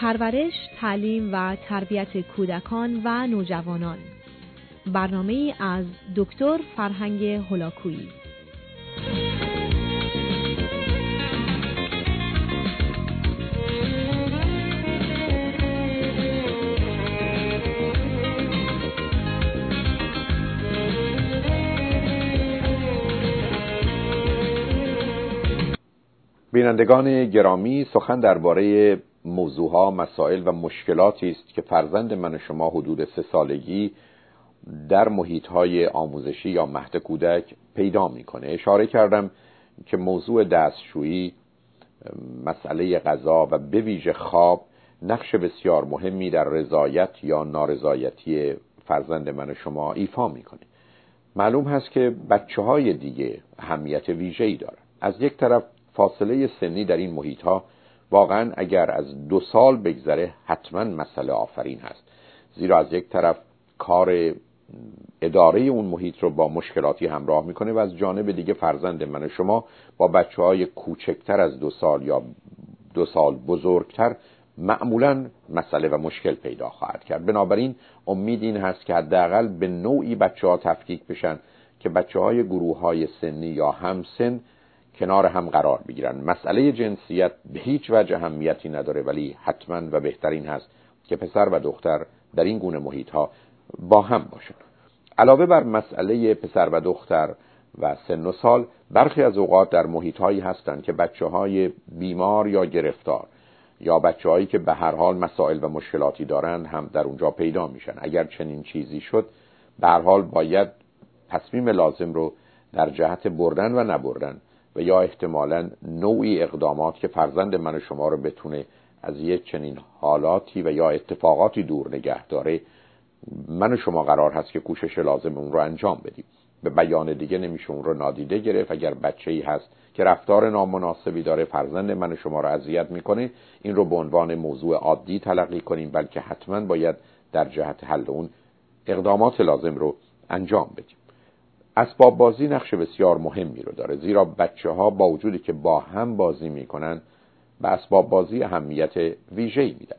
پرورش، تعلیم و تربیت کودکان و نوجوانان. برنامه از دکتر فرهنگ هلاکویی بینندگان گرامی سخن درباره موضوعها مسائل و مشکلاتی است که فرزند من و شما حدود سه سالگی در محیطهای آموزشی یا مهد کودک پیدا می‌کنه. اشاره کردم که موضوع دستشویی مسئله غذا و به ویژه خواب نقش بسیار مهمی در رضایت یا نارضایتی فرزند من و شما ایفا می‌کنه. معلوم هست که بچه های دیگه اهمیت ویژه‌ای دارن از یک طرف فاصله سنی در این محیط ها واقعا اگر از دو سال بگذره حتما مسئله آفرین هست. زیرا از یک طرف کار اداره اون محیط رو با مشکلاتی همراه می‌کنه و از جانب دیگه فرزند من و شما با بچه های کوچکتر از دو سال یا دو سال بزرگتر معمولا مسئله و مشکل پیدا خواهد کرد. بنابراین امید این هست که حداقل به نوعی بچه ها تفکیک بشن که بچه های گروه های سنی یا همسن کنار هم قرار بگیرن. مسئله جنسیت به هیچ وجه اهمیتی نداره ولی حتما و بهترین هست که پسر و دختر در این گونه محیط ها با هم باشن. علاوه بر مسئله پسر و دختر و سن و سال برخی از اوقات در محیط هایی هستند که بچه های بیمار یا گرفتار یا بچه هایی که به هر حال مسائل و مشکلاتی دارند هم در اونجا پیدا میشن. اگر چنین چیزی شد به هر حال باید تصمیم لازم رو در جهت بردن و نبردن و یا احتمالا نوعی اقدامات که فرزند من و شما رو بتونه از یک چنین حالاتی و یا اتفاقاتی دور نگه داره من و شما قرار هست که کوشش لازم اون رو انجام بدیم. به بیان دیگه نمیشه اون رو نادیده گرفت. اگر بچه ای هست که رفتار نامناسبی داره فرزند من و شما رو اذیت می‌کنه این رو به عنوان موضوع عادی تلقی کنیم بلکه حتما باید در جهت حل اون اقدامات لازم رو انجام بدیم. اسباب بازی نقش بسیار مهمی رو داره. زیرا بچه ها با وجودی که با هم بازی می‌کنن به اسباب بازی اهمیت ویژه‌ای میدن.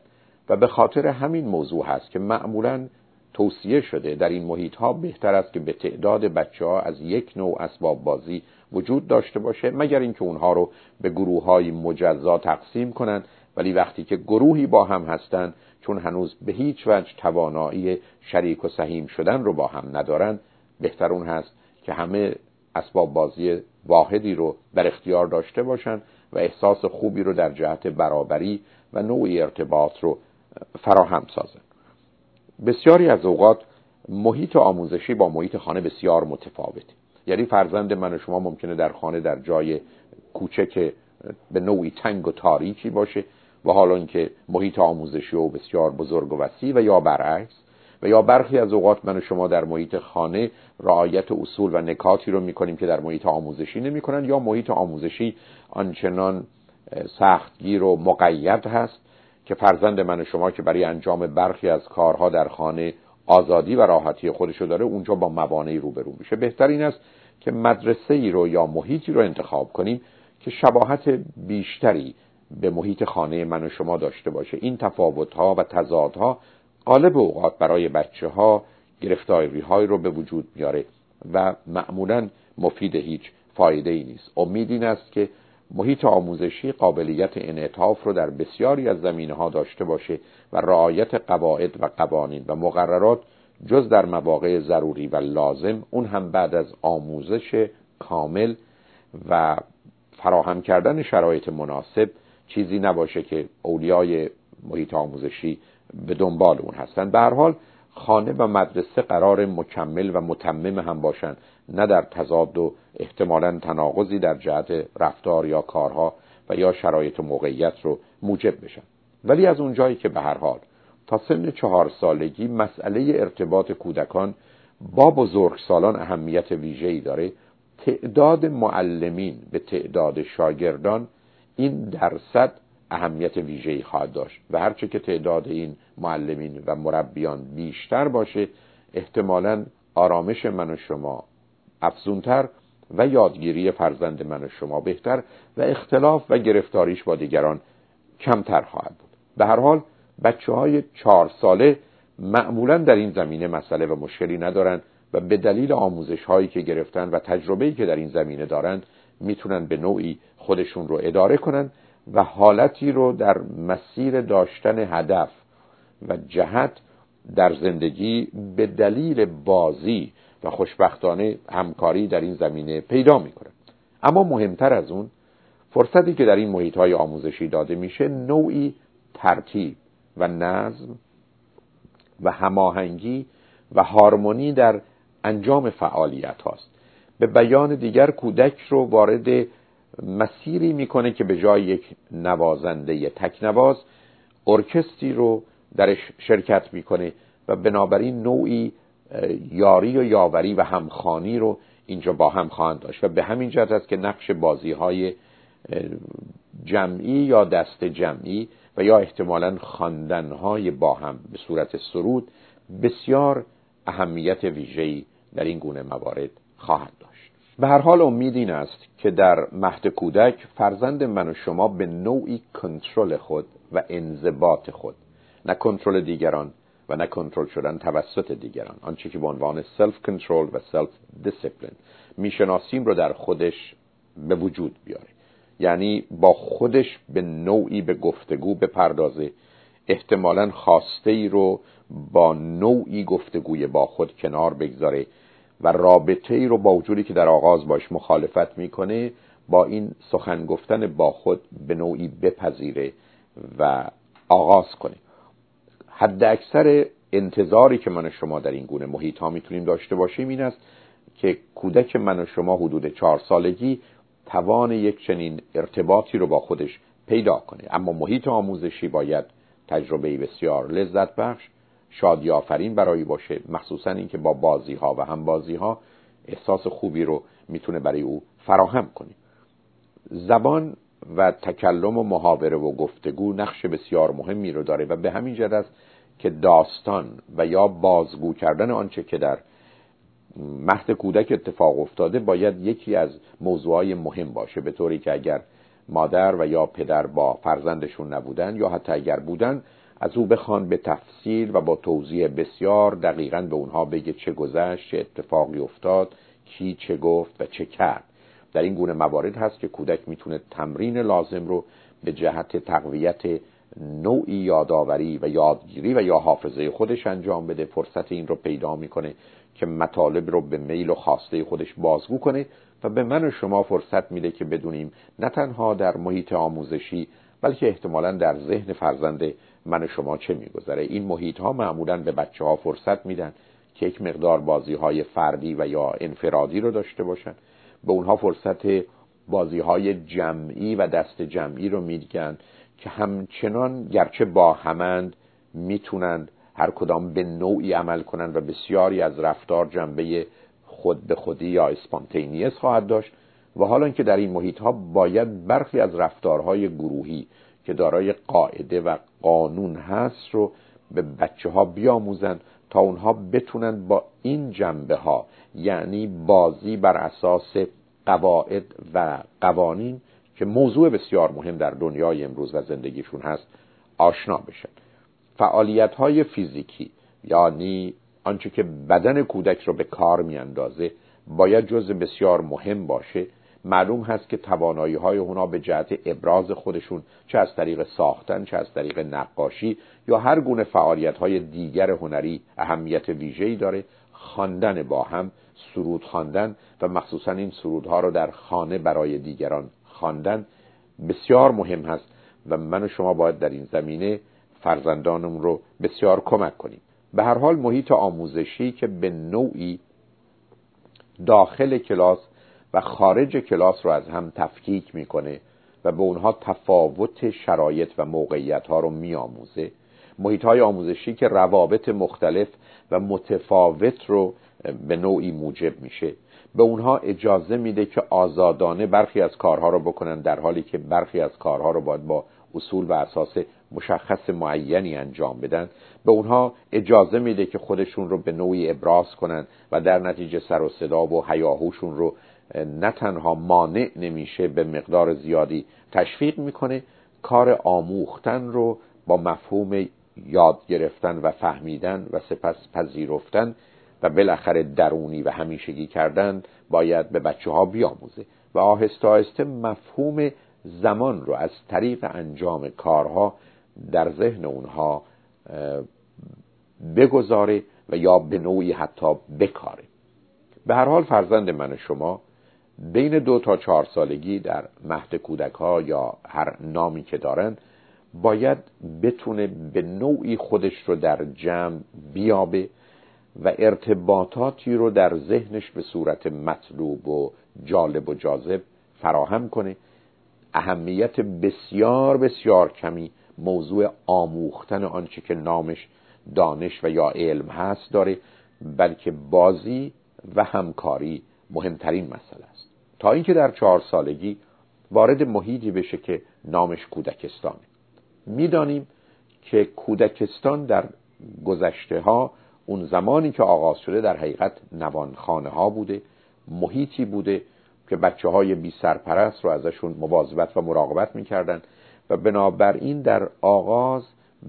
و به خاطر همین موضوع هست که معمولا توصیه شده در این محیط ها بهتر است که به تعداد بچه ها از یک نوع اسباب بازی وجود داشته باشه مگر اینکه اونها رو به گروه های مجزا تقسیم کنند ولی وقتی که گروهی با هم هستند چون هنوز به هیچ وجه توانایی شریک و سهیم شدن رو با هم ندارند بهتر اون هست که همه اسباب بازی واحدی رو در اختیار داشته باشند و احساس خوبی رو در جهت برابری و نوعی ارتباط رو فراهم سازن. بسیاری از اوقات محیط آموزشی با محیط خانه بسیار متفاوته. یعنی فرزند من و شما ممکنه در خانه در جای کوچک به نوعی تنگ و تاریکی باشه و حالا اینکه محیط آموزشی و بسیار بزرگ و وسیع و یا برعکس و یا برخی از اوقات من و شما در محیط خانه رعایت اصول و نکاتی رو می‌کنیم که در محیط آموزشی نمی‌کنن یا محیط آموزشی آنچنان سختگیر و مقید هست که فرزند من و شما که برای انجام برخی از کارها در خانه آزادی و راحتی خودشو داره اونجا با موانعی روبرو میشه. بهتر این است که مدرسه ای رو یا محیطی رو انتخاب کنیم که شباهت بیشتری به محیط خانه من و شما داشته باشه. این تفاوت ها و تضادها غالب اوقات برای بچه ها گرفتاری های رو به وجود میاره و معمولا مفید هیچ فایده ای نیست. امید این است که محیط آموزشی قابلیت انعطاف رو در بسیاری از زمینه ها داشته باشه و رعایت قواعد و قوانین و مقررات جز در مواقع ضروری و لازم اون هم بعد از آموزش کامل و فراهم کردن شرایط مناسب چیزی نباشه که اولیای محیط آموزشی به دنبال اون هستن. به هر حال خانه و مدرسه قرار مکمل و متمم هم باشن نه در تضاد و احتمالا تناقضی در جهت رفتار یا کارها و یا شرایط و موقعیت رو موجب بشن. ولی از اونجایی که به هر حال تا سن چهار سالگی مسئله ارتباط کودکان با بزرگسالان اهمیت ویژه‌ای داره تعداد معلمین به تعداد شاگردان این درصد اهمیت ویژه‌ای خواهد داشت و هرچه که تعداد این معلمین و مربیان بیشتر باشه احتمالا آرامش من و شما افزونتر و یادگیری فرزند من و شما بهتر و اختلاف و گرفتاریش با دیگران کمتر خواهد بود. به هر حال بچه های چهار ساله معمولا در این زمینه مسئله و مشکلی ندارن و به دلیل آموزش هایی که گرفتن و تجربه‌ای که در این زمینه دارند می‌تونن به نوعی خودشون رو اداره کنن و حالتی رو در مسیر داشتن هدف و جهت در زندگی به دلیل بازی و خوشبختانه همکاری در این زمینه پیدا می‌کنن اما مهمتر از اون فرصتی که در این محیط های آموزشی داده میشه نوعی ترتیب و نظم و هماهنگی و هارمونی در انجام فعالیت هاست. به بیان دیگر کودک رو وارد مسیری می‌کنه که به جای یک نوازنده تکنواز ارکستری رو درش شرکت می‌کنه و بنابراین نوعی یاری و یاوری و همخانی رو اینجا با هم خواهند داشت. و به همین جهت است که نقش بازی های جمعی یا دست جمعی و یا احتمالا خواندن های با هم به صورت سرود بسیار اهمیت ویژه‌ای در این گونه موارد خواهد داشت. به هر حال امید این است که در مهد کودک فرزند من و شما به نوعی کنترل خود و انضباط خود نه کنترل دیگران و نه کنترل شدن توسط دیگران. آنچه که به عنوان self-control و self-discipline می‌شناسیم رو در خودش به وجود بیاره. یعنی با خودش به نوعی به گفتگو بپردازه. احتمالا خواسته ای رو با نوعی گفتگوی با خود کنار بگذاره و رابطه ای رو با وجودی که در آغاز باش مخالفت می‌کنه با این سخن گفتن با خود به نوعی بپذیره و آغاز کنه. حد اکثر انتظاری که من و شما در این گونه محیط ها می‌تونیم داشته باشیم این است که کودک من و شما حدود چهار سالگی توان یک چنین ارتباطی رو با خودش پیدا کنه. اما محیط آموزشی باید تجربه بسیار لذت بخش شادی آفرین برای باشه مخصوصا اینکه با بازی ها و هم بازی ها احساس خوبی رو می‌تونه برای او فراهم کنه. زبان و تکلم و محاوره و گفتگو نقش بسیار مهمی رو داره و به همین جد است که داستان و یا بازگو کردن آنچه که در مهد کودک اتفاق افتاده باید یکی از موضوعهای مهم باشه به طوری که اگر مادر و یا پدر با فرزندشون نبودن یا حتی اگر بودن از او بخوان به تفصیل و با توضیح بسیار دقیقا به اونها بگه چه گذشت چه اتفاقی افتاد کی چه گفت و چه کرد. در این گونه موارد هست که کودک می‌تونه تمرین لازم رو به جهت تقویت نوعی یادآوری و یادگیری و یا حافظه خودش انجام بده. فرصت این رو پیدا می‌کنه که مطالب رو به میل و خواسته خودش بازگو کنه و به من و شما فرصت میده که بدونیم نه تنها در محیط آموزشی بلکه احتمالا در ذهن فرزند من و شما چه میگذره. این محیط ها معمولا به بچه ها فرصت میدن که یک مقدار بازی های فردی و یا انفرادی رو داشته باشن. به اونها فرصت بازی های جمعی و دست جمعی رو میدن که همچنان گرچه با همند می‌تونند هر کدام به نوعی عمل کنند و بسیاری از رفتار جنبه خود به خودی یا اسپانتینیس خواهد داشت. و حالا که در این محیط ها باید برخی از رفتارهای گروهی که دارای قاعده و قانون هست رو به بچه ها بیاموزن تا اونها بتونن با این جنبه ها یعنی بازی بر اساس قواعد و قوانین که موضوع بسیار مهم در دنیای امروز و زندگیشون هست آشنا بشن. فعالیت های فیزیکی یعنی آنچه که بدن کودک رو به کار میاندازه باید جز بسیار مهم باشه معلوم هست که توانایی های اونا به جهت ابراز خودشون چه از طریق ساختن چه از طریق نقاشی یا هر گونه فعالیت های دیگر هنری اهمیت ویژه‌ای داره. خواندن با هم سرود خواندن و مخصوصا این سرودها رو در خانه برای دیگران خواندن بسیار مهم هست و من و شما باید در این زمینه فرزندانم رو بسیار کمک کنیم. به هر حال محیط آموزشی که به نوعی داخل کلاس و خارج کلاس رو از هم تفکیک می‌کنه و به اونها تفاوت شرایط و موقعیت ها رو میآموزه. محیط های آموزشی که روابط مختلف و متفاوت رو به نوعی موجب میشه. به اونها اجازه میده که آزادانه برخی از کارها رو بکنن در حالی که برخی از کارها رو باید با اصول و اساس مشخص معینی انجام بدن. به اونها اجازه میده که خودشون رو به نوعی ابراز کنن و در نتیجه سر و صدا و حیاهوشون رو نه تنها مانع نمیشه به مقدار زیادی تشویق می‌کنه کار آموختن رو با مفهوم یاد گرفتن و فهمیدن و سپس پذیرفتن و بالاخره درونی و همیشگی کردن باید به بچه ها بیاموزه و آهسته آهسته مفهوم زمان رو از طریق انجام کارها در ذهن اونها بگذاره و یا به نوعی حتی بکاره. به هر حال فرزند من شما بین دو تا چهار سالگی در مهد کودک ها یا هر نامی که دارن باید بتونه به نوعی خودش رو در جمع بیابه و ارتباطاتی رو در ذهنش به صورت مطلوب و جالب و جاذب فراهم کنه. اهمیت بسیار بسیار کمی موضوع آموختن آنچه که نامش دانش و یا علم هست داره بلکه بازی و همکاری مهمترین مسئله است. تا اینکه در چهار سالگی وارد محیطی بشه که نامش کودکستانه. می‌دانیم که کودکستان در گذشته ها اون زمانی که آغاز شده در حقیقت نوانخانه ها بوده محیطی بوده که بچه های بی سرپرست رو ازشون مواظبت و مراقبت می‌کردن و بنابراین در آغاز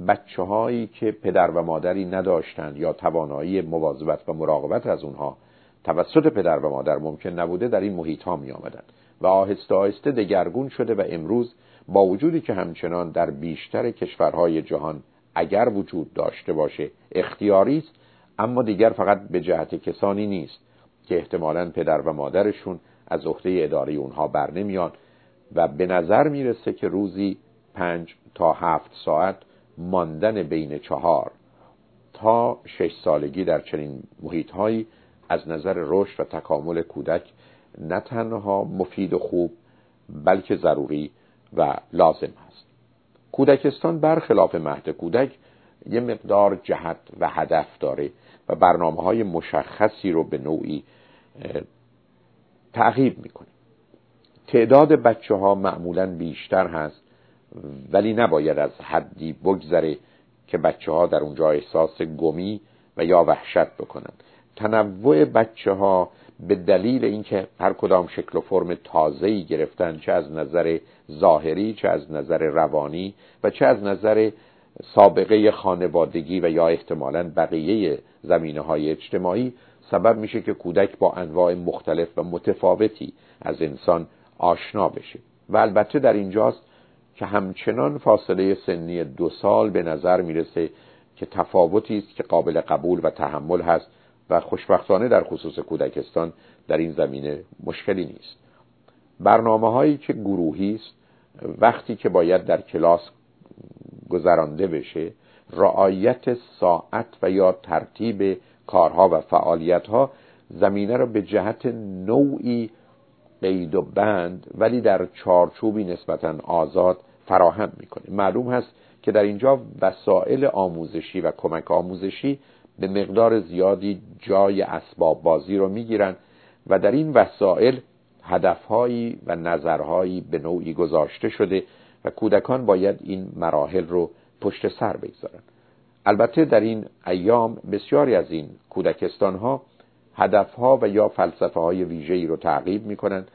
بچه هایی که پدر و مادری نداشتند یا توانایی مواظبت و مراقبت از اونها توسط پدر و مادر ممکن نبوده در این محیط ها می آمدن و آهسته آهسته دگرگون شده و امروز با وجودی که همچنان در بیشتر کشورهای جهان اگر وجود داشته باشه اختیاری است اما دیگر فقط به جهت کسانی نیست که احتمالا پدر و مادرشون از عهده اداره اونها بر نمیان و به نظر می‌رسه که روزی پنج تا هفت ساعت ماندن بین چهار تا شش سالگی در چنین محیط هایی از نظر رشد و تکامل کودک نه تنها مفید و خوب بلکه ضروری و لازم است. کودکستان برخلاف مهد کودک یه مقدار جهت و هدف داره و برنامه های مشخصی رو به نوعی تعقیب می‌کنه. تعداد بچه ها معمولا بیشتر هست ولی نباید از حدی بگذره که بچه ها در اونجا احساس گمی و یا وحشت بکنن تنوع بچه ها به دلیل اینکه هر کدام شکل و فرم تازه‌ای گرفتن چه از نظر ظاهری چه از نظر روانی و چه از نظر سابقه خانوادگی و یا احتمالا بقیه زمینه های اجتماعی سبب میشه که کودک با انواع مختلف و متفاوتی از انسان آشنا بشه. و البته در اینجاست که همچنان فاصله سنی دو سال به نظر می‌رسه که تفاوتی است که قابل قبول و تحمل هست و خوشبختانه در خصوص کودکستان در این زمینه مشکلی نیست. برنامه هایی که گروهی است وقتی که باید در کلاس گذرانده بشه رعایت ساعت و یا ترتیب کارها و فعالیتها زمینه را به جهت نوعی قید و بند ولی در چارچوبی نسبتا آزاد فراهم می‌کنه. معلوم هست که در اینجا وسایل آموزشی و کمک آموزشی به مقدار زیادی جای اسباب بازی رو می‌گیرن و در این وسایل هدفهایی و نظرهایی به نوعی گذاشته شده و کودکان باید این مراحل رو پشت سر بگذارن. البته در این ایام بسیاری از این کودکستان ها هدف ها و یا فلسفه های ویژه‌ای رو تعقیب می‌کنن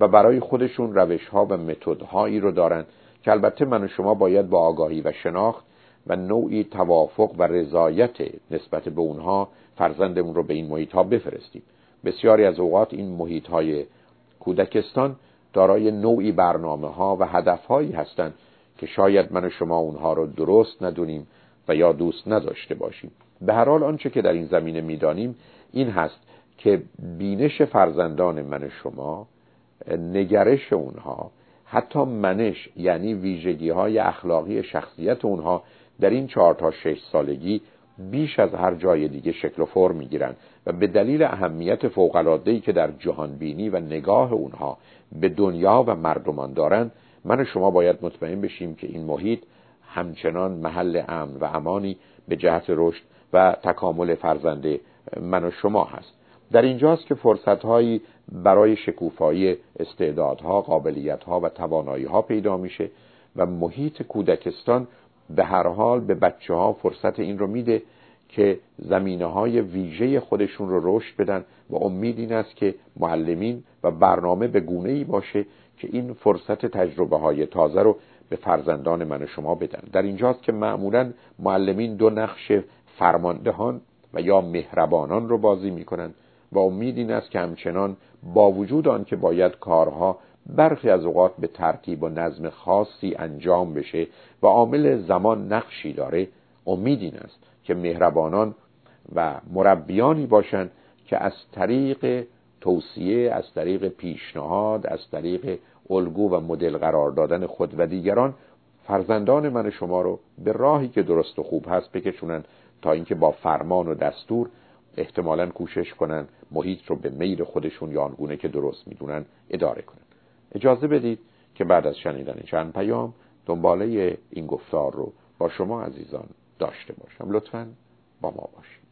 و برای خودشون روش ها و متد هایی رو دارن که البته من و شما باید با آگاهی و شناخت و نوعی توافق و رضایت نسبت به اونها فرزندمون رو به این محیط ها بفرستیم. بسیاری از اوقات این محیط های کودکستان دارای نوعی برنامه ها و هدف هایی هستند که شاید من و شما اونها رو درست ندونیم و یا دوست نداشته باشیم. به هر حال آنچه که در این زمینه می‌دانیم این هست که بینش فرزندان من شما نگرش اونها حتی منش یعنی ویژگی های اخلاقی شخصیت اونها در این چهار تا شش سالگی بیش از هر جای دیگه شکل و فرم می‌گیرن و به دلیل اهمیت فوق‌العاده‌ای که در جهان بینی و نگاه اونها به دنیا و مردمان دارند من و شما باید مطمئن بشیم که این محیط همچنان محل امن و امانی به جهت رشد و تکامل فرزند من و شما هست. در اینجاست که فرصتهایی برای شکوفایی استعدادها، قابلیتها و تواناییها پیدا میشه و محیط کودکستان به هر حال به بچه ها فرصت این رو میده که زمینه های ویژه خودشون رو رشد بدن و امید این است که معلمین و برنامه به گونه ای باشه که این فرصت تجربه های تازه رو به فرزندان من و شما بدن. در اینجاست که معمولا معلمین دو نقش فرماندهان و یا مهربانان رو بازی می‌کنند و امید این است که همچنان با وجود آن که باید کارها برخی از اوقات به ترتیب و نظم خاصی انجام بشه و عامل زمان نقشی داره امید این است که مهربانان و مربیانی باشند که از طریق توصیه از طریق پیشنهاد از طریق الگو و مدل قرار دادن خود و دیگران فرزندان من شما رو به راهی که درست و خوب هست بکشونن تا اینکه با فرمان و دستور احتمالا کوشش کنن محیط رو به میل خودشون یا آنگونه که درست می‌دونن اداره کنن. اجازه بدید که بعد از شنیدن چند پیام دنباله این گفتار رو با شما عزیزان داشته باشم. لطفا با ما باشید.